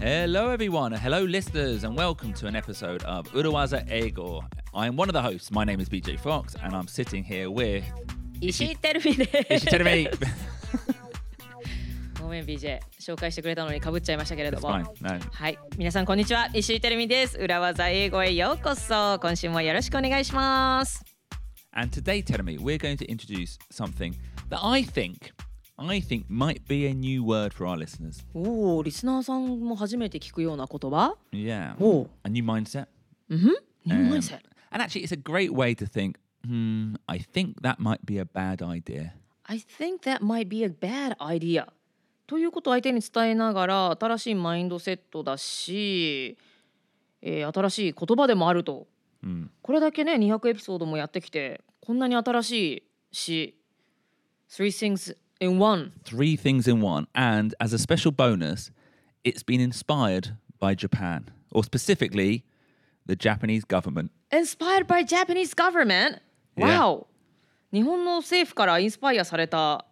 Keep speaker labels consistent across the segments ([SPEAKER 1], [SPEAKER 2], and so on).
[SPEAKER 1] Hello, everyone. Hello, listeners, and welcome to an episode of Uruwaza Ego. I am one of the hosts. My name is BJ Fox, and I'm sitting here with. Ishi Terumi. Terumi.
[SPEAKER 2] ごめん BJ 紹介してくれたのにかぶっちゃいましたけれども
[SPEAKER 1] fine. No.
[SPEAKER 2] はい皆さんこんにちは石井てるみです裏技英語へようこそ今週もよろしくお願いします
[SPEAKER 1] And today, Terumi, we're going to introduce something that I think, I think might be a new word for our listeners.
[SPEAKER 2] おおリスナーさんも初めて聞くような言葉
[SPEAKER 1] Yeah.
[SPEAKER 2] Oh.
[SPEAKER 1] A new mindset.
[SPEAKER 2] 日本
[SPEAKER 1] Um,
[SPEAKER 2] 語です
[SPEAKER 1] and actually, it's a great way to think. Hmm. I think that might be a bad idea.
[SPEAKER 2] I think that might be a bad idea ということを相手に伝えながら新しいマインドセットだし、えー新しい言葉でもあると
[SPEAKER 1] Hmm.
[SPEAKER 2] これだけね200エピソードもやってきてこんなに新しいし Three things in one
[SPEAKER 1] Three things in one. And as a special bonus, it's been inspired by Japan, or specifically the Japanese government.
[SPEAKER 2] Inspired by Japanese government? Wow! 日本の政府からインスパイアされた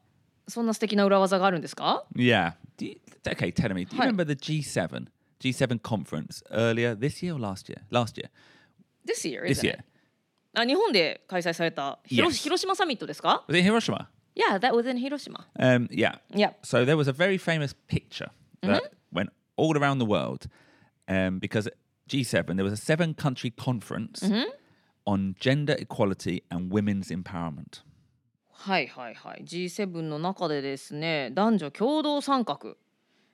[SPEAKER 2] そんな素敵な裏技があるんですか
[SPEAKER 1] Yeah. Do you, okay, tell me. Do you
[SPEAKER 2] Hi.
[SPEAKER 1] remember the G7, G7 conference earlier this year or last year? Last year.
[SPEAKER 2] This year,
[SPEAKER 1] This
[SPEAKER 2] isn't
[SPEAKER 1] year.
[SPEAKER 2] it? あ日本で開催された広
[SPEAKER 1] Yes.
[SPEAKER 2] 広島サミットですか
[SPEAKER 1] Was it in Hiroshima?
[SPEAKER 2] Yeah, that was in 広島。
[SPEAKER 1] Um, yeah.
[SPEAKER 2] Yeah.
[SPEAKER 1] So there was a very famous picture that went all around the world um, because G7, there was a seven country conference on gender equality and women's empowerment.
[SPEAKER 2] はいはいはい。G7 の中でですね、男女共同参画、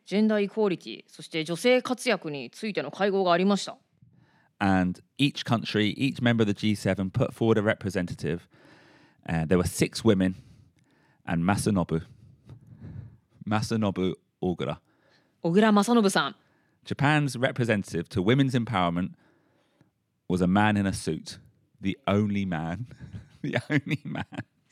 [SPEAKER 2] ジェンダーイクオリティ、そして女性活躍についての会合がありました。
[SPEAKER 1] And each country, each member of the G7 put forward a representative. Uh, there were six women and Masanobu. Masanobu Ogura.
[SPEAKER 2] 小倉正信さん。
[SPEAKER 1] Japan's representative to women's empowerment was a man in a suit. The only man. the only man.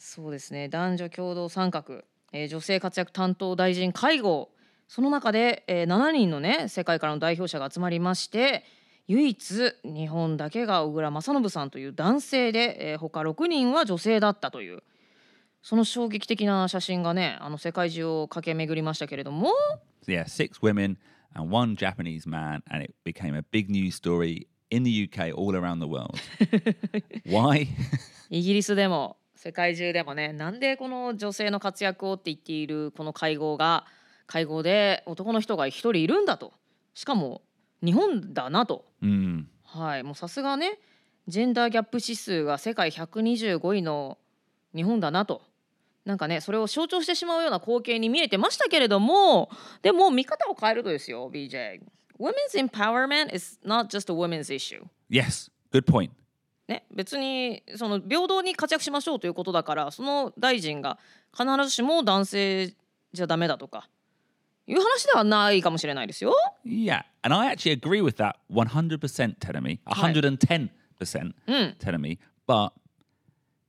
[SPEAKER 2] そうですね男女共同参画、えー女性活躍担当大臣会合その中で、えー7人のね世界からの代表者が集まりまして唯一日本だけが小倉正信さんという男性で、えー他6人は女性だったというその衝撃的な写真がねあの世界中を駆け巡りましたけれども
[SPEAKER 1] yeah, six women and one Japanese man, and it became a big news story in the UK, all around the world. Why?
[SPEAKER 2] イギリスでも世界中でもねなんでこの女性の活躍をって言っているこの会合が会合で男の人が一人いるんだと。しかも日本だなと。
[SPEAKER 1] Mm.
[SPEAKER 2] はい。もうさすがねジェンダーギャップ指数が世界125位の日本だなと。なんかねそれを象徴してしまうような光景に見えてましたけれどもでも見方を変えるとですよ BJ Women's empowerment is not just a women's issue.
[SPEAKER 1] Yes, good point.
[SPEAKER 2] ね、別にその平等に活躍しましょうということだからその大臣が必ずしも男性じゃダメだとかいう話ではないかもしれないですよ。
[SPEAKER 1] Yeah, and I actually agree with that 100%, Tenemy. 110%, Tenemy. But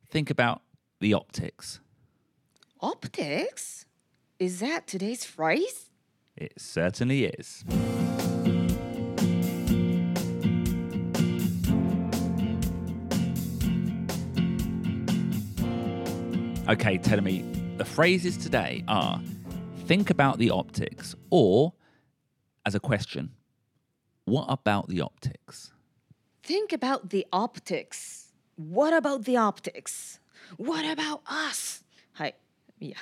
[SPEAKER 1] think about the optics.
[SPEAKER 2] Optics? Is that today's phrase?
[SPEAKER 1] It certainly is. Okay, tell me, the phrases today are think about the optics, or as a question, what about the optics?
[SPEAKER 2] Think about the optics. What about the optics? What about us? はい。いや。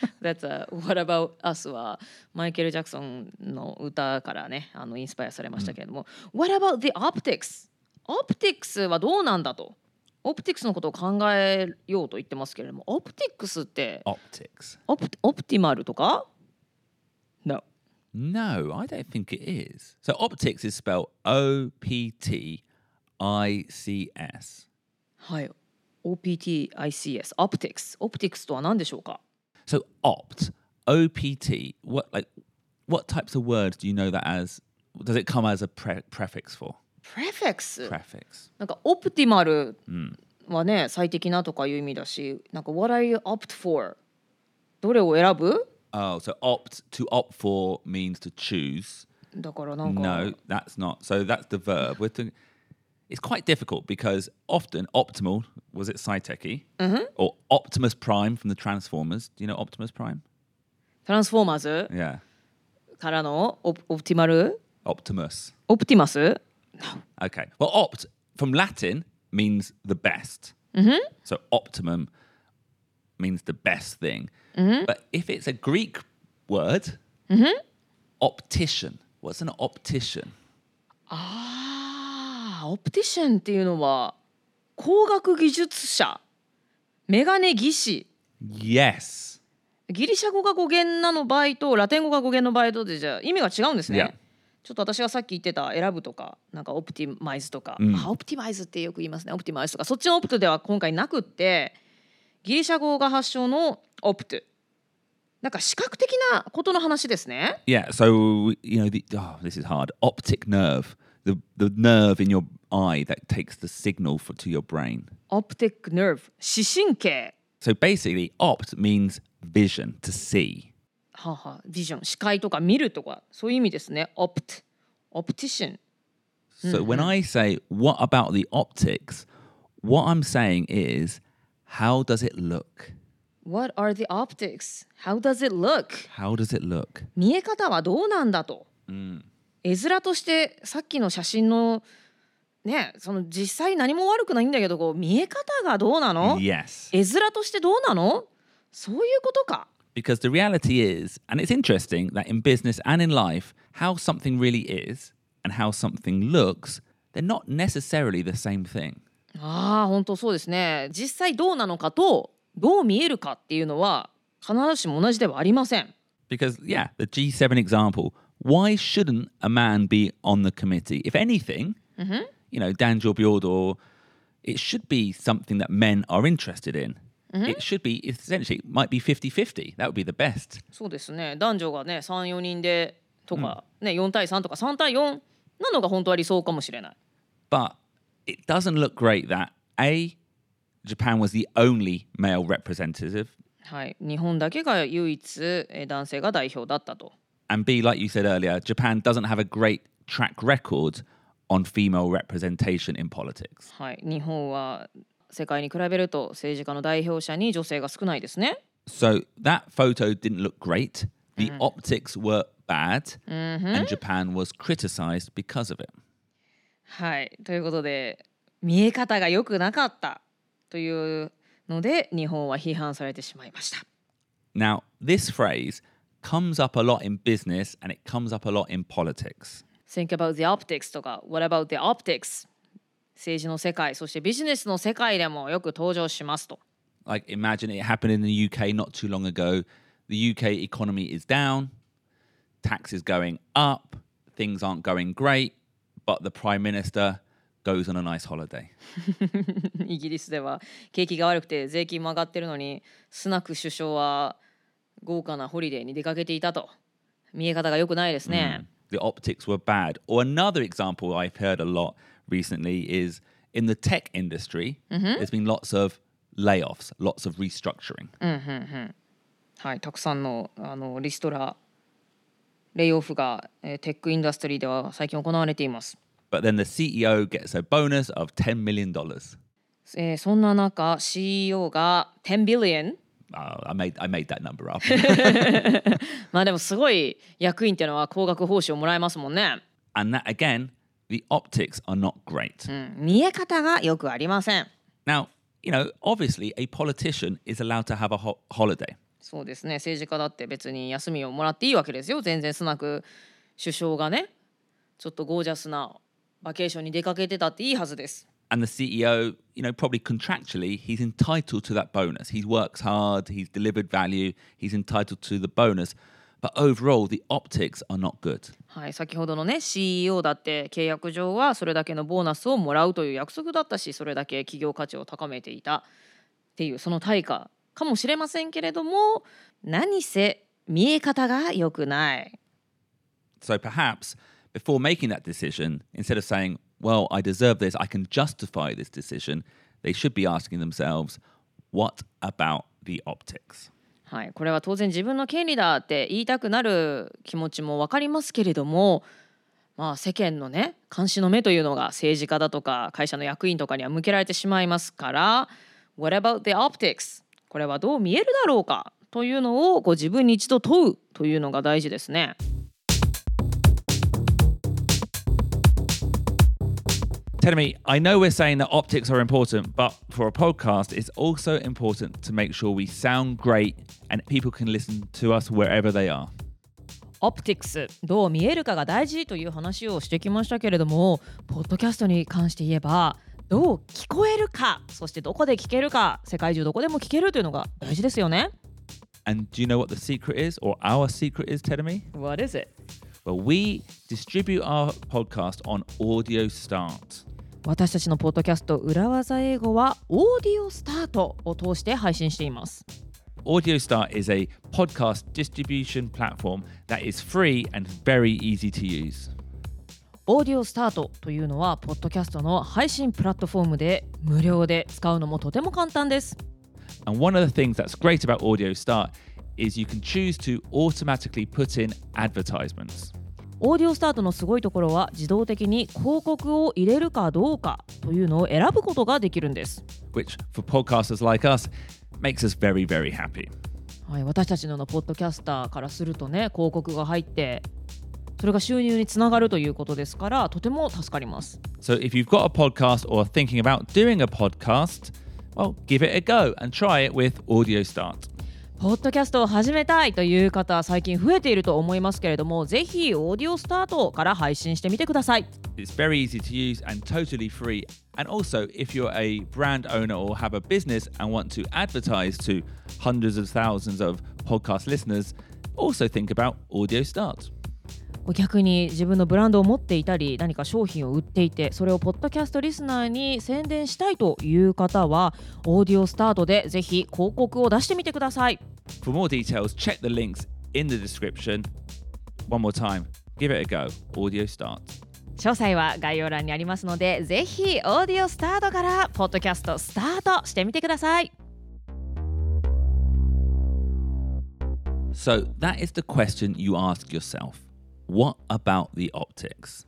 [SPEAKER 2] That's a What About Us はマイケル・ジャクソンの歌からねあのインスパイアされましたけれども、What about the optics? Optics はどうなんだと オプティクスのことを考えようと言ってますけれどもオプティクスって
[SPEAKER 1] Optics.
[SPEAKER 2] オプオプティマルとか No
[SPEAKER 1] No, I don't think it is. So optics is spelled O P T I C S.
[SPEAKER 2] はい OPTICS オプティクスオプティクスとは何でしょうか
[SPEAKER 1] So opt, O P T. What like what types of words do you know that as? Does it come as a pre- prefix for?
[SPEAKER 2] プレフェクス
[SPEAKER 1] Prefix.
[SPEAKER 2] なんかオプティマルはね、最適なとかいう意味だしなんか What are you opt for? どれを選ぶ
[SPEAKER 1] Oh, so opt to opt for means to choose.
[SPEAKER 2] だからなんか
[SPEAKER 1] No, that's not. So that's the verb. We're talking, it's quite difficult because often optimal was it Saiteki or Optimus Prime from the Transformers. Do you know Optimus Prime?
[SPEAKER 2] トランスフォーマーズ
[SPEAKER 1] Yeah,
[SPEAKER 2] からのオプオプティマル
[SPEAKER 1] Optimus.
[SPEAKER 2] オプティマス
[SPEAKER 1] Okay. Well, opt from Latin means the best. So optimum means the best thing. But if it's a Greek word, optician. What's an optician?
[SPEAKER 2] ああオプティシャンっていうのは工学技術者メガネ技師
[SPEAKER 1] Yes.
[SPEAKER 2] ギリシャ語が語源なの場合とラテン語が語源の場合とでじゃあ意味が違うんですね。
[SPEAKER 1] Yeah.
[SPEAKER 2] ちょっと私がさっき言ってた選ぶとかなんかオプティマイズとか、
[SPEAKER 1] うん
[SPEAKER 2] あオプティマイズってよく言いますねオプティマイズとかそっちのオプトでは今回なくってギリシャ語が発祥のオプトなんか視覚的なことの話ですね。
[SPEAKER 1] Yeah. So you know, the, oh, this is hard. Optic nerve, the the nerve in your eye that takes the signal for to your brain.
[SPEAKER 2] オプティック・ナーブ視神経
[SPEAKER 1] So basically, opt means vision to see.
[SPEAKER 2] はあはあビジョン視界とか見るとかそういう意味ですねオプトオプティシャン
[SPEAKER 1] So when I say what about the optics, what I'm saying is how does it look?
[SPEAKER 2] What are the optics? How does it look?
[SPEAKER 1] How does it look?
[SPEAKER 2] 見え方はどうなんだと。絵面としてさっきの写真のねその実際何も悪くないんだけどこう見え方がどうなの
[SPEAKER 1] Yes.
[SPEAKER 2] 絵面としてどうなのそういうことか。
[SPEAKER 1] Because the reality is, and it's interesting that in business and in life, how something really is and how something looks, they're not necessarily the same thing.
[SPEAKER 2] ああ本当そうですね。実際どうなのかとどう見えるかっていうのは必ずしも同じではありません。
[SPEAKER 1] Because, yeah, the G7 example, why shouldn't a man be on the committee? If anything, you know, Dan Jobiodor, it should be something that men are interested in. It should be, essentially, it might be 50 50. That would be the best.
[SPEAKER 2] そうですね男女がね34人でとか、ね4対3とか3対4なのが本当は理想かもしれない。
[SPEAKER 1] But it doesn't look great that A, Japan was the only male representative,
[SPEAKER 2] はい、日本だけが唯一えー男性が代表だったと。
[SPEAKER 1] and B, like you said earlier, Japan doesn't have a great track record on female representation in politics.
[SPEAKER 2] はい、日本は 世界に比べると政治家の代表者に女性が少ないですね。
[SPEAKER 1] So that photo didn't look great. The optics were bad, and Japan was criticized because of it.
[SPEAKER 2] はい、ということで見え方が良くなかったというので日本は批判されてしまいました。
[SPEAKER 1] Now, this phrase comes up a lot in business and it comes up a lot in politics.
[SPEAKER 2] Think about the optics とか What about the optics? 政治の世界そしてビジネスの世界でもよく登場しますと。
[SPEAKER 1] Like, imagine it happened in the UK not too long ago. The UK economy is down, tax is going up, things aren't going great, but the Prime Minister goes on a nice holiday.
[SPEAKER 2] イギリスでは景気が悪くて税金も上がってるのにスナク首相は豪華なホリデーに出かけていたと見え方が良くないですね。
[SPEAKER 1] the optics were bad. Or another example I've heard a lot recently is in the tech industry, there's been lots of layoffs, lots of restructuring.
[SPEAKER 2] はい、たくさんのあのリストラレイオフが、えーテックインダストリーでは最近行われています。
[SPEAKER 1] But then the CEO gets a bonus of $10 million.
[SPEAKER 2] えーそんな中 CEO が10 billion
[SPEAKER 1] Oh, I made I made that number up.
[SPEAKER 2] まあでもすごい役員っていうのは高額報酬をもらえますもんね。
[SPEAKER 1] and that again, the optics are not great.
[SPEAKER 2] うん見え方がよくありません。
[SPEAKER 1] Now, you know, obviously a politician is allowed to have a ho- holiday.
[SPEAKER 2] そうですね政治家だって別に休みをもらっていいわけですよ全然スナク首相がねちょっとゴージャスなバケーションに出かけてたっていいはずです。
[SPEAKER 1] And the CEO, you know, probably contractually, he's entitled to that bonus. He works hard, he's delivered value, he's entitled to the bonus. But overall, the optics are not good.
[SPEAKER 2] はい、先ほどのね CEO だって契約上はそれだけのボーナスをもらうという約束だったしそれだけ企業価値を高めていたっていうその対価かもしれませんけれども何せ見え方が良くない。
[SPEAKER 1] So perhaps before making that decision, instead of saying, well, I deserve this, I can justify this decision, they should be asking themselves, what about the optics?
[SPEAKER 2] はい、これは当然自分の権利だって言いたくなる気持ちも分かりますけれどもまあ世間のね監視の目というのが政治家だとか会社の役員とかには向けられてしまいますから What about the optics? これはどう見えるだろうかというのをこう自分に一度問うというのが大事ですね。
[SPEAKER 1] Tell me, I know we're saying that optics are important, but for a podcast, it's also important to make sure we sound great and people can listen to us wherever they are.
[SPEAKER 2] オプティクスどう見えるかが大事という話をしてきましたけれどもポッドキャストに関して言えばどう聞こえるかそしてどこで聞けるか世界中どこでも聞けるというのが大事ですよね。
[SPEAKER 1] And do you know what the secret is, or our secret is, Tedemi?
[SPEAKER 2] What is it?
[SPEAKER 1] Well, we distribute our podcast on Audio Start.
[SPEAKER 2] 私たちのポッドキャスト裏技英語はオーディオスタートを通して配信しています。
[SPEAKER 1] Audio Start is a podcast distribution platform that is free and very easy to use.
[SPEAKER 2] オーディオスタートというのはポッドキャストの配信プラットフォームで無料で使うのもとても簡単です。
[SPEAKER 1] And one of the things that's great about Audio Start is you can choose to automatically put in advertisements.
[SPEAKER 2] オーディオスタートのすごいところは自動的に広告を入れるかどうかというのを選ぶことができるんです。
[SPEAKER 1] which for podcasters like us makes us very, very happy.
[SPEAKER 2] はい、私たちのようなポッドキャスターからするとね広告が入ってそれが収入につながるということですからとても助かります。
[SPEAKER 1] So if you've got a podcast or thinking about doing a podcast, well, give it a go and try it with Audio Start.
[SPEAKER 2] ポッドキャストを始めたいという方最近増えていると思いますけれどもぜひオーディオスタートから配信してみてください。
[SPEAKER 1] It's very easy to use and totally free. And also, if you're a brand owner or have a business and want to advertise to hundreds of thousands of podcast listeners, also think about Audio Start.
[SPEAKER 2] 逆に自分のブランドを持っていたり何か商品を売っていてそれをポッドキャストリスナーに宣伝したいという方はオーディオスタートでぜひ広告を出してみてください。
[SPEAKER 1] For more details, check the links in the description. One more time, give it a go. Audio Start.
[SPEAKER 2] 詳細は概要欄にありますのでぜひオーディオスタートからポッドキャストスタートしてみてください
[SPEAKER 1] So that is the question you ask yourself. What about the optics?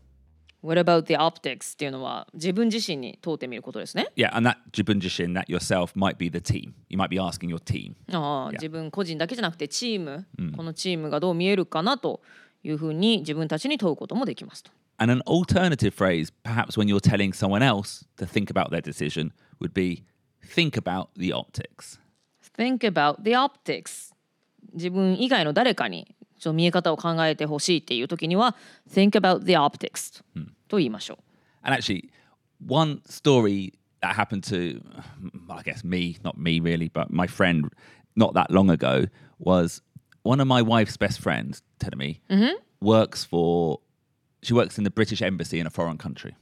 [SPEAKER 2] What about the optics っていうのは自分自身に問うてみることですね
[SPEAKER 1] Yeah, and that jibun that yourself might be the team. You might be asking your team.
[SPEAKER 2] ああ
[SPEAKER 1] Yeah.
[SPEAKER 2] 自分個人だけじゃなくてチーム、このチームがどう見えるかなというふうに自分たちに問うこともできますと
[SPEAKER 1] And an alternative phrase, perhaps when you're telling someone else to think about their decision, would be think about the optics.
[SPEAKER 2] Think about the optics 自分以外の誰かにちょっと見え方を考えてほしいっていう時には Think about the optics と言いましょう
[SPEAKER 1] And actually, one story that happened to, I guess, me, not me really, but my friend not that long ago was one of my wife's best friends, Tenemi, works for, she works in the British Embassy in a foreign country.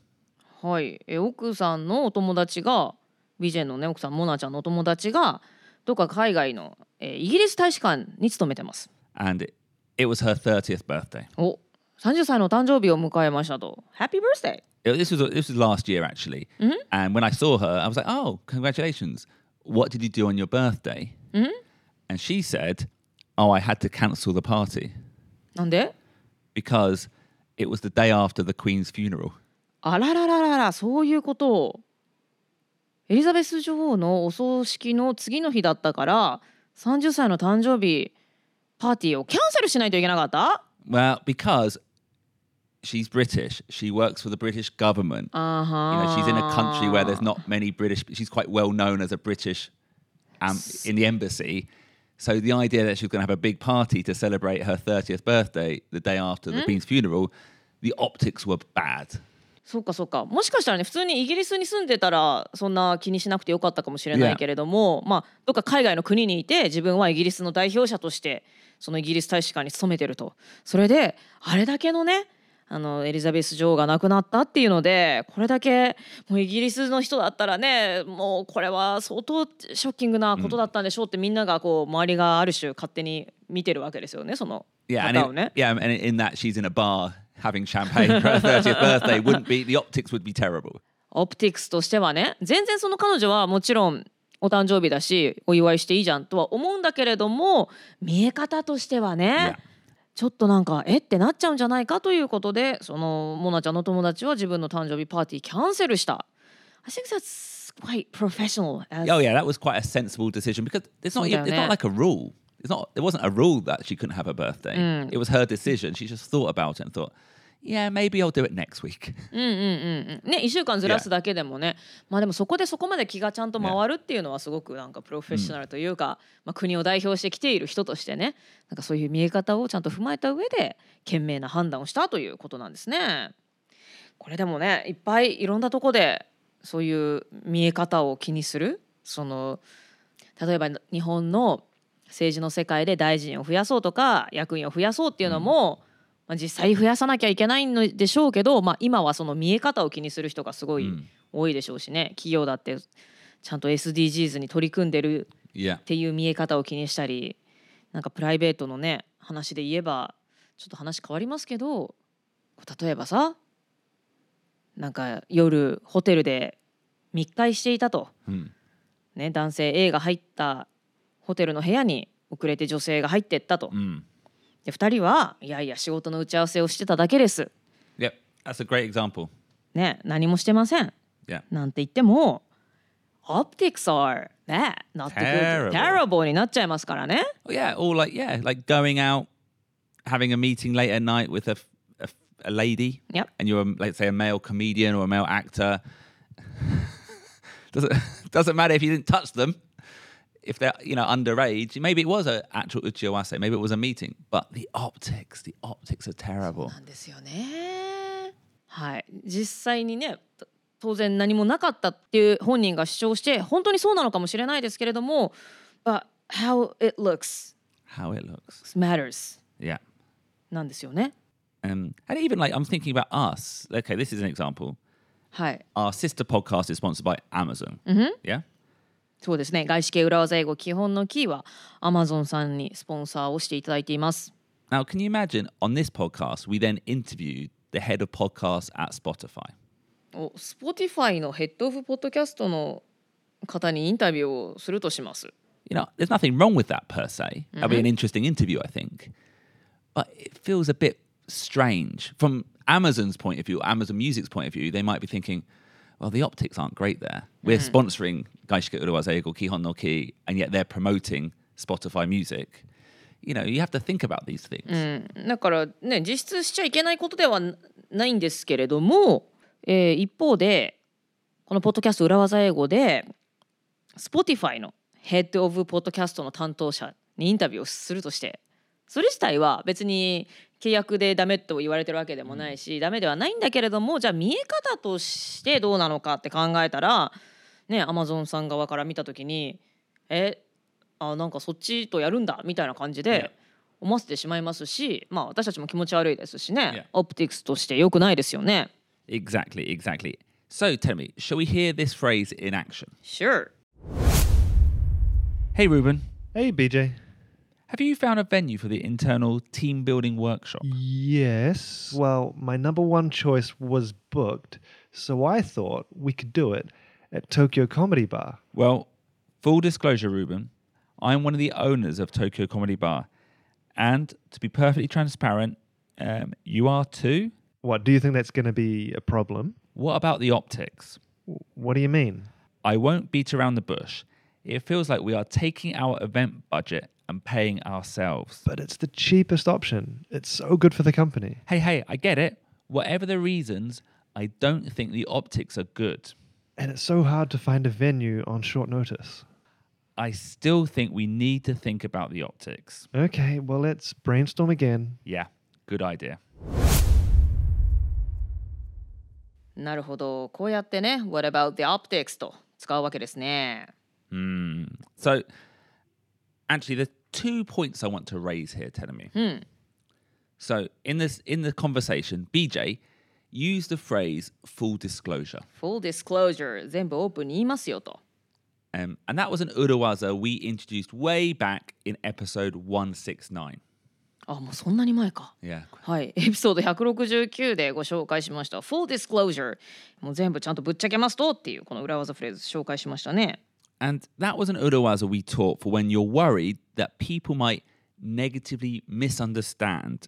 [SPEAKER 2] はい、え奥さんのお友達がビジェンのね奥さんモナちゃんのお友達がどっか海外の、えーイギリス大使館に勤めてます。
[SPEAKER 1] And it, it was her 30th birthday.
[SPEAKER 2] お30歳の誕生日を迎えましたと。Happy birthday!
[SPEAKER 1] It- this was this was last year actually, and when I saw her, I was like, "Oh, congratulations! What did you do on your birthday?" And she said, "Oh, I had to cancel the party
[SPEAKER 2] なんで
[SPEAKER 1] because it was the day after the Queen's funeral."
[SPEAKER 2] あらららららそういうことをエリザベス女王のお葬式の次の日だったから30歳の誕生日 パーティーをキャンセルしないといけなかった
[SPEAKER 1] Well, because she's British, she works for the British government.
[SPEAKER 2] あ
[SPEAKER 1] You
[SPEAKER 2] は
[SPEAKER 1] know, she's in a country where there's not many British. She's quite well known as a British um, in the embassy. So the idea that she was going to have a big party to celebrate her 30th birthday the day after the Queen's funeral, the optics were bad.
[SPEAKER 2] そうかそうかもしかしたらね普通にイギリスに住んでたらそんな気にしなくてよかったかもしれない
[SPEAKER 1] Yeah.
[SPEAKER 2] けれども、まあどっか海外の国にいて自分はイギリスの代表者としてそのイギリス大使館に勤めてるとそれであれだけのねあのエリザベス女王が亡くなったっていうのでこれだけもうイギリスの人だったらねもうこれは相当ショッキングなことだったんでしょうってみんながこう周りがある種勝手に見てるわけですよねその
[SPEAKER 1] Yeah, and
[SPEAKER 2] 方を
[SPEAKER 1] in,
[SPEAKER 2] ね。
[SPEAKER 1] yeah, and in that she's in a bar having champagne for her 30th birthday wouldn't be the optics would be terrible.
[SPEAKER 2] オプティクスとしてはね全然その彼女はもちろんお誕生日だしお祝いしていいじゃんとは思うんだけれども見え方としてはねちょっとなんかえってなっちゃうんじゃないかということでそのモナちゃんの友達は自分の誕生日パーティーキャンセルした。I think that's quite professional. As
[SPEAKER 1] Oh yeah, that was quite a sensible decision because it's not. It's not like a rule. It's not. There wasn't a rule that she couldn't have a birthday. It was her decision. She just thought about it and thought, "Yeah, maybe I'll do it next week."
[SPEAKER 2] ね、1週間ずらすだけでもね、まあでもそこでそこまで気がちゃんと回るっていうのはすごくなんかプロフェッショナルというか、まあ、国を代表してきている人としてね。なんかそういう見え方をちゃんと踏まえた上で賢明な判断をしたということなんですね。これでもねいっぱいいろんなとこでそういう見え方を気にする。その例えば日本の政治の世界で大臣を増やそうとか役員を増やそうっていうのも、まあ、実際増やさなきゃいけないのでしょうけど、まあ、今はその見え方を気にする人がすごい多いでしょうしね、企業だってちゃんと SDGs に取り組んでる.っていう見え方を気にしたりなんかプライベートのね話で言えばちょっと話変わりますけど例えばさなんか夜ホテルで密会していたと、
[SPEAKER 1] Hmm.
[SPEAKER 2] ね、男性 A が入ったホテルの部屋に遅れて女性が入ってったと。
[SPEAKER 1] Mm.
[SPEAKER 2] で2人はいやいや仕事の打ち合わせをしてただけです。
[SPEAKER 1] Yep. That's a great example.
[SPEAKER 2] ね何もしてません。
[SPEAKER 1] Yeah.
[SPEAKER 2] なんて言っても optics are that not the good
[SPEAKER 1] Terrible.
[SPEAKER 2] terrible になっちゃいますからね。
[SPEAKER 1] Oh, yeah. Or like yeah, like going out, having a meeting late at night with a a, a lady.
[SPEAKER 2] Yep.
[SPEAKER 1] And you're let's say a male comedian or a male actor. doesn't doesn't matter if you didn't touch them. If they're you know underage, maybe it was an actual uchiwase, maybe it was a meeting. But the optics, the optics are terrible.
[SPEAKER 2] なんですよね。はい、実際にねと当然何もなかったっていう本人が主張して本当にそうなのかもしれないですけれども、but how it looks
[SPEAKER 1] How it looks.
[SPEAKER 2] matters
[SPEAKER 1] Yeah.
[SPEAKER 2] なんですよね。
[SPEAKER 1] Um, and even like I'm thinking about us. Okay, this is an example.
[SPEAKER 2] はい、
[SPEAKER 1] Our sister podcast is sponsored by Amazon. Yeah.
[SPEAKER 2] そうですね。外資系裏技英語基本のキーは Amazon さんにスポンサーをしていただいています。
[SPEAKER 1] Now, can you imagine on this podcast, we then interviewed the head of podcasts at Spotify?
[SPEAKER 2] お Spotify のヘッドオフポッドキャストの方にインタビューをするとします。
[SPEAKER 1] You know, there's nothing wrong with that per se. That'd be an interesting interview, I think. But it feels a bit strange. From Amazon's point of view, Amazon Music's point of view, they might be thinking, well, the optics aren't great there. We're sponsoring Gaishike Uruwazeigo Kihon no Ki, and yet they're promoting Spotify music. You know, you have to think about these things.
[SPEAKER 2] だからね実質しちゃいけないことではないんですけれども、えー一方でこのポッドキャスト裏技英語で Spotify のヘッド・オブ・ポッドキャストの担当者にインタビューをするとしてそれ自体は別に契約でダメと言われてるわけでもないし、ダメではないんだけれどもじゃあ見え方としてどうなのかって考えたらねアマゾンさん側から見た時にえあなんかそっちとやるんだみたいな感じで思わせてしまいますし、まあ私たちも気持ち悪いですしね、
[SPEAKER 1] Yeah.
[SPEAKER 2] オプティクスとして良くないですよね。
[SPEAKER 1] Exactly, exactly. So tell me, shall we hear this phrase in action?
[SPEAKER 2] Sure.
[SPEAKER 1] Hey, Ruben,
[SPEAKER 3] Hey, BJ.
[SPEAKER 1] Have you found a venue for the internal team building workshop?
[SPEAKER 3] Yes. Well, my number one choice was booked, so I thought we could do it at Tokyo Comedy Bar.
[SPEAKER 1] Well, full disclosure, Ruben, I'm one of the owners of Tokyo Comedy Bar. And to be perfectly transparent, um, you are too.
[SPEAKER 3] What, do you think that's going to be a problem?
[SPEAKER 1] What about the optics?
[SPEAKER 3] What do you mean?
[SPEAKER 1] I won't beat around the bush. It feels like we are taking our event budget and paying ourselves.
[SPEAKER 3] But it's the cheapest option. It's so good for the company.
[SPEAKER 1] Hey, hey, I get it. Whatever the reasons, I don't think the optics are good.
[SPEAKER 3] And it's so hard to find a venue on short notice.
[SPEAKER 1] I still think we need to think about the optics.
[SPEAKER 3] Okay, well, let's brainstorm again.
[SPEAKER 1] Yeah, good idea.
[SPEAKER 2] なるほど。こうやってね、What about the optics と使うわけですね。
[SPEAKER 1] Hmm. So, actually, there's two points I want to raise here, Telemi. So, in this in the conversation, BJ used the phrase "full disclosure,"
[SPEAKER 2] Full disclosure 全部オープンに言いますよと。
[SPEAKER 1] um, and that was an urawaza we introduced way back in episode one six nine.
[SPEAKER 2] あ、もうそんなに前か。
[SPEAKER 1] Yeah,
[SPEAKER 2] はい、エピソード169でご紹介しました。Full disclosure もう全部ちゃんとぶっちゃけますとっていうこの裏技フレーズ紹介しましたね。
[SPEAKER 1] and that was an urawaza we taught for when you're worried that people might negatively misunderstand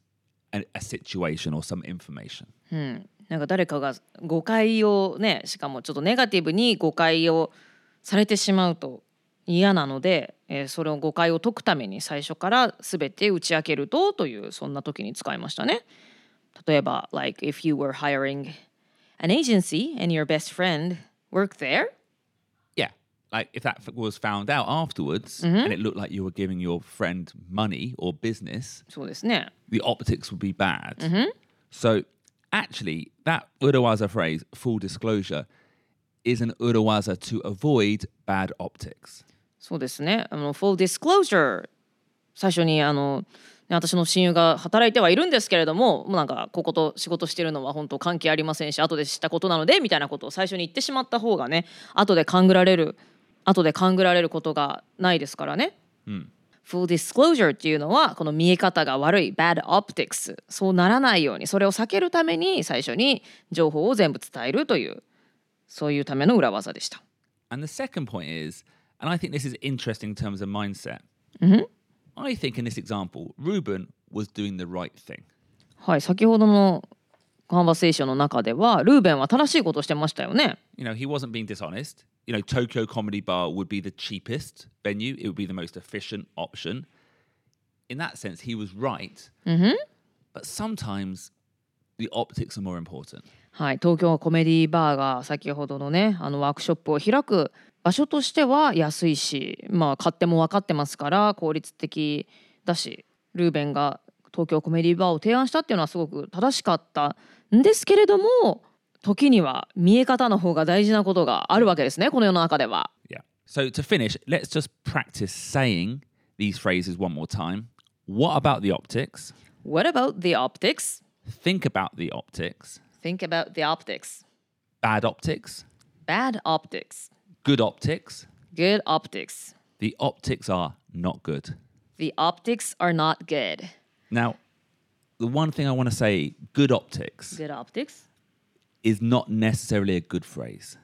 [SPEAKER 1] a, a situation or some information.
[SPEAKER 2] うん、なんか誰かが誤解をねしかもちょっとネガティブに誤解をされてしまうと嫌なので、えーそれを誤解を解くために最初から全て打ち明けるとというそんな時に使いましたね。例えば、like if you were hiring an agency and your best friend worked there,
[SPEAKER 1] Yeah. Like if that was found out afterwards and it looked like you were giving your friend money or business,
[SPEAKER 2] そうですね。
[SPEAKER 1] the optics would be bad. So actually, that Urawaza phrase, full disclosure, is an Urawaza to avoid bad optics.
[SPEAKER 2] そうですね。あの full disclosure 最初にあのね私の親友が働いてはいるんですけれども、もうなんかここと仕事してるのは本当関係ありませんし、後で知ったことなのでみたいなことを最初に言ってしまった方がね、後で勘ぐられる、後で勘ぐられることがないですからね。full disclosure っていうのはこの見え方が悪い bad optics そうならないようにそれを避けるために最初に情報を全部伝えるというそういうための裏技でした。
[SPEAKER 1] And the second point is, and I think this is interesting in terms of mindset. I think in this example, Ruben was doing the right thing.
[SPEAKER 2] はい、先ほどのカンバセーションの中ではルーベンは正しいことをしてましたよね。
[SPEAKER 1] You know, he wasn't being dishonest. You know, Tokyo Comedy Bar would be the cheapest venue, it would be the most efficient option. In that sense, he was right. But sometimes the optics are more important.
[SPEAKER 2] はい、東京コメディバーが先ほどのねあのワークショップを開く場所としては安いしまあ買っても分かってますから効率的だしルーベンが東京コメディバーを提案したっていうのはすごく正しかったんですけれども時には見え方の方が大事なことがあるわけですねこの世の中では。
[SPEAKER 1] Yeah. So to finish, let's just practice saying these phrases one more time. What about the optics?
[SPEAKER 2] What about the optics?
[SPEAKER 1] Think about the optics.
[SPEAKER 2] Think about the optics.
[SPEAKER 1] Bad optics.
[SPEAKER 2] Bad optics.
[SPEAKER 1] Good optics.
[SPEAKER 2] Good optics.
[SPEAKER 1] The optics are not good.
[SPEAKER 2] The optics are not good.
[SPEAKER 1] Now, the one thing I want to say good optics
[SPEAKER 2] Good optics?
[SPEAKER 1] Is not necessarily a good phrase.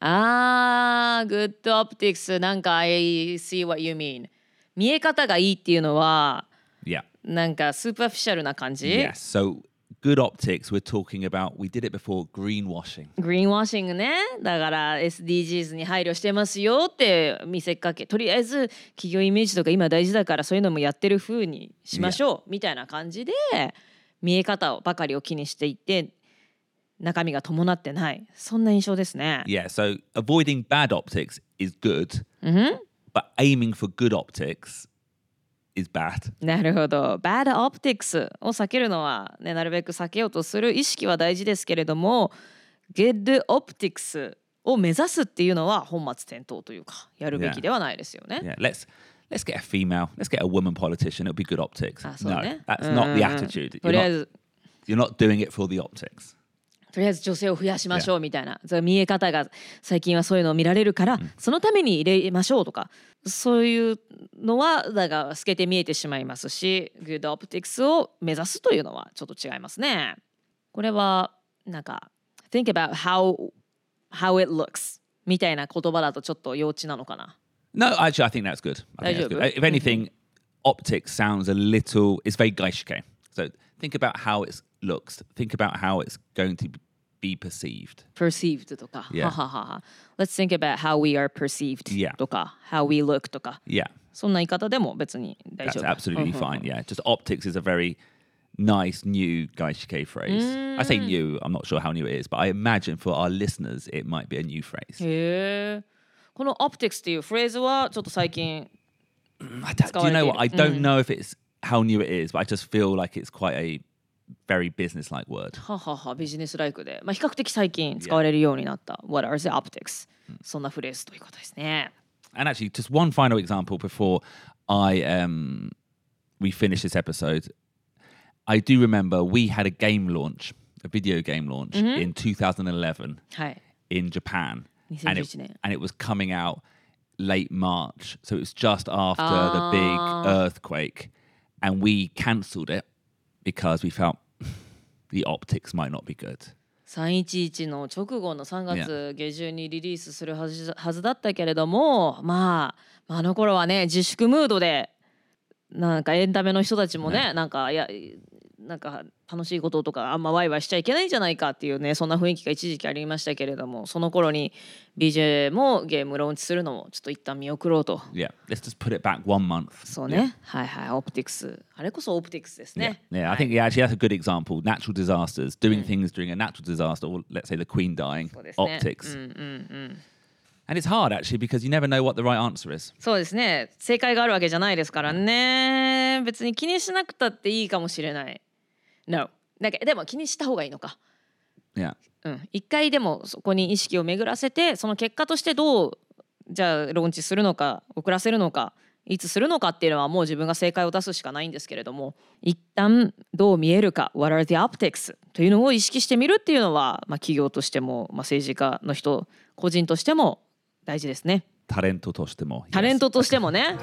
[SPEAKER 2] あー、good optics なんか I see what you mean 見え方がいいっていうのは
[SPEAKER 1] Yeah.
[SPEAKER 2] なんかスーパーフィシャルな感じ
[SPEAKER 1] ？Yes. So, good optics, we're talking about, we did it before, greenwashing.
[SPEAKER 2] グリーンワッシングねだから SDGs に配慮してますよって見せかけとりあえず企業イメージとか今大事だからそういうのもやってる風にしましょうみたいな感じで見え方をばかりを気にしていて中身が伴ってないそんな印象ですね。
[SPEAKER 1] Yeah. So, avoiding bad optics is good, but aiming for good optics is bad.
[SPEAKER 2] なるほど。bad optics を避けるのは、ね、なるべく避けようとする意識は大事ですけれども good optics を目指すっていうのは本末転倒というかやるべきではないですよね。
[SPEAKER 1] Yeah. Let's. Let's get a female. Let's get a woman politician. It'll be good optics. no,
[SPEAKER 2] ね。
[SPEAKER 1] that's
[SPEAKER 2] うん
[SPEAKER 1] not the attitude.
[SPEAKER 2] と
[SPEAKER 1] You're not,
[SPEAKER 2] ず
[SPEAKER 1] you're not doing it for the optics.
[SPEAKER 2] とりあえず女性を増やしましょうみたいな、それ見え方が最近はそういうのを見られるから、そのために入れましょうとかそういうのはだが透けて見えてしまいますし Good Optics を目指すというのはちょっと違いますね。これはなんか Think about how, how it looks みたいな言葉だとちょっと幼稚なのかな。
[SPEAKER 1] No, actually, I think that's good. I think that's good. If anything, optics sounds a little. It's very gaishike. So think about how it looks. Think about how it's going to be perceived.
[SPEAKER 2] perceived とか、
[SPEAKER 1] Yeah.
[SPEAKER 2] はははは Let's think about how we are perceived
[SPEAKER 1] Yeah.
[SPEAKER 2] とか、how we look とか
[SPEAKER 1] Yeah,
[SPEAKER 2] そんな言い方でも別に大
[SPEAKER 1] that's
[SPEAKER 2] 丈夫。
[SPEAKER 1] absolutely
[SPEAKER 2] うんうんうん
[SPEAKER 1] fine. Yeah, just optics is a very nice new gaishike phrase. I say new. I'm not sure how new it is, but I imagine for our listeners, it might be a new phrase.
[SPEAKER 2] へえ。この optics っていうフレーズはちょっと最近
[SPEAKER 1] I don't- do you know what? I don't know if it's how new it is, but I just feel like it's quite a very business-like word.
[SPEAKER 2] はははビジネスライクで、まあ、比較的最近使われるようになった、What are the optics? そんなフレーズということですね。
[SPEAKER 1] And actually, just one final example before I um we finish this episode. I do remember we had a game launch, a video game launch in 2011
[SPEAKER 2] はい。
[SPEAKER 1] in Japan, and it,
[SPEAKER 2] 2011年。
[SPEAKER 1] and it was coming out late March, so it was just after the big earthquake, and we cancelled it because we felt the optics might not be good.
[SPEAKER 2] 311の直後の3月下旬にリリースするはずはずだったけれども、まあ、まああの頃はね自粛ムードでなんかエンタメの人たちもねなんかいやなんか楽しいこととかあんまワイワイしちゃいけないんじゃないかっていうねそんな雰囲気が一時期ありましたけれどもその頃に BJ もゲームローンチするのもちょっと一旦見送ろうと
[SPEAKER 1] Yeah, let's just put it back one month.
[SPEAKER 2] そうね、はいはいオプティクスあれこそオプティクスです
[SPEAKER 1] Yeah,
[SPEAKER 2] ね
[SPEAKER 1] yeah.
[SPEAKER 2] は
[SPEAKER 1] I
[SPEAKER 2] い
[SPEAKER 1] think yeah, actually that's a good example. Natural disasters, doing things during a natural disaster, or let's say the Queen dying,
[SPEAKER 2] そうですね
[SPEAKER 1] optics,
[SPEAKER 2] うんうんうん
[SPEAKER 1] and it's hard actually because you never know what the right answer is.
[SPEAKER 2] そうですね正解があるわけじゃないですからね別に気にしなくたっていいかもしれない No. だけでも気にした方がいいのか。
[SPEAKER 1] Yeah,
[SPEAKER 2] うん。一回でもそこに意識を巡らせてその結果としてどうじゃあローンチするのか遅らせるのかいつするのかっていうのはもう自分が正解を出すしかないんですけれども一旦どう見えるか What are the optics というのを意識してみるっていうのは、まあ、企業としても、まあ、政治家の人個人としても大事ですね。
[SPEAKER 1] タレントとしても。
[SPEAKER 2] タレントとしてもね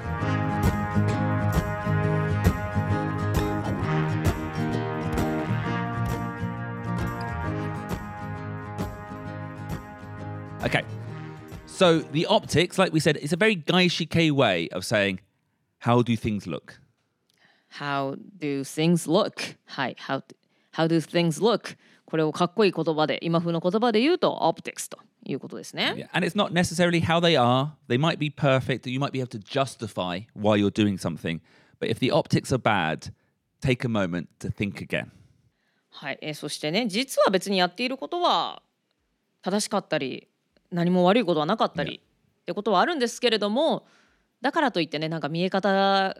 [SPEAKER 1] Okay. So the optics, like we said, it's a very gaishike way of saying, how do things look?
[SPEAKER 2] How do things look? はい。How, how do things look? これをかっこいい言葉で、今風の言葉で言うと optics ということですね。
[SPEAKER 1] Yeah. And it's not necessarily how they are. They might be perfect. You might be able to justify why you're doing something. But if the optics are bad, take a moment to think again.
[SPEAKER 2] はい、えーそしてね実は別にやっていることは正しかったり 何も悪いことはなかったりってことはあるんですけれどもだからといってねなんか見え方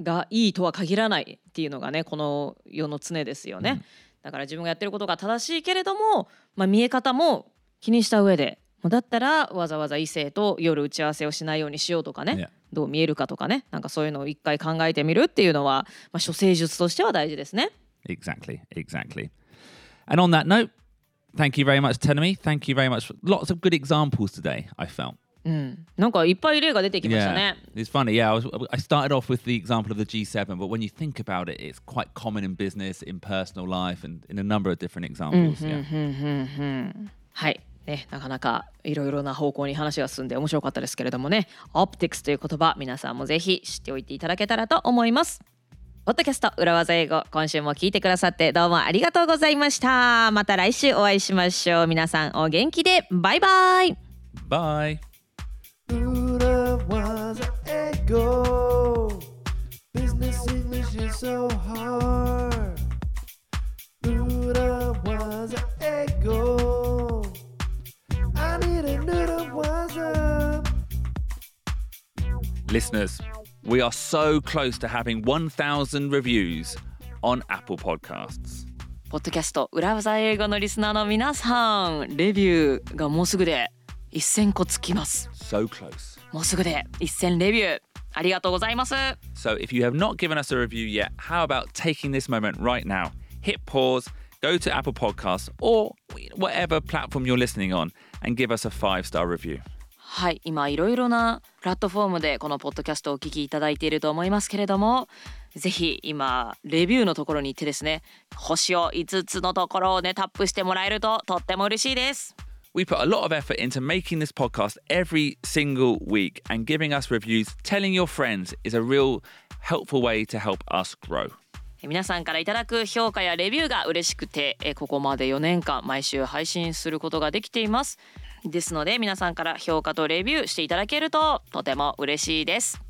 [SPEAKER 2] がいいとは限らないっていうのがねこの世の常ですよね、だから自分がやってることが正しいけれども、まあ、見え方も気にした上でもうだったらわざわざ異性と夜打ち合わせをしないようにしようとかね.どう見えるかとかねなんかそういうのを一回考えてみるっていうのは、まあ、処世術としては大事ですね。
[SPEAKER 1] Exactly, exactly. And on that note, thank you very much, Tenemy. Thank you very much. Lots of good examples today, I felt.
[SPEAKER 2] なんかいっぱい例が出てきました
[SPEAKER 1] Yeah,
[SPEAKER 2] ね。
[SPEAKER 1] it's funny. Yeah, I, was, I started off with the example of the G7, but when you think about it, it's quite common in business, in personal life, and in a number of different examples. Yeah.
[SPEAKER 2] はい。ね、なかなかいろいろな方向に話が進んで面白かったですけれどもね、optics という言葉、皆さんもぜひ知っておいていただけたらと思います。 ポッドキャスト裏技英語今週も聞いてくださってどうもありがとうございました。また来週お会いしましょう。皆さんお元気で。バイバイ。
[SPEAKER 3] バイ。
[SPEAKER 1] Listeners, we are so close to having 1,000 reviews on Apple Podcasts.
[SPEAKER 2] ポッドキャスト裏技英語のリスナーの皆さん、レビューがもうすぐで1000個つきます。
[SPEAKER 1] So close.
[SPEAKER 2] もうすぐで1000レビューありがとうございます。
[SPEAKER 1] So if you have not given us a review yet, how about taking this moment right now? Hit pause, go to Apple Podcasts or whatever platform you're listening on and give us a five star review.
[SPEAKER 2] はい、今いろいろなプラットフォームでこのポッドキャストをお聞きいただいていると思いますけれども、ぜひ今レビューのところに行ってですね、星を5つのところをねタップしてもらえるととっても嬉しいです。
[SPEAKER 1] We put a lot of effort into making this podcast every single week, and giving us reviews, telling your friends is a real helpful way to help us grow.
[SPEAKER 2] 皆さんからいただく評価やレビューが嬉しくてえここまで4年間毎週配信することができていますですので皆さんから評価とレビューしていただけるととても嬉しいです。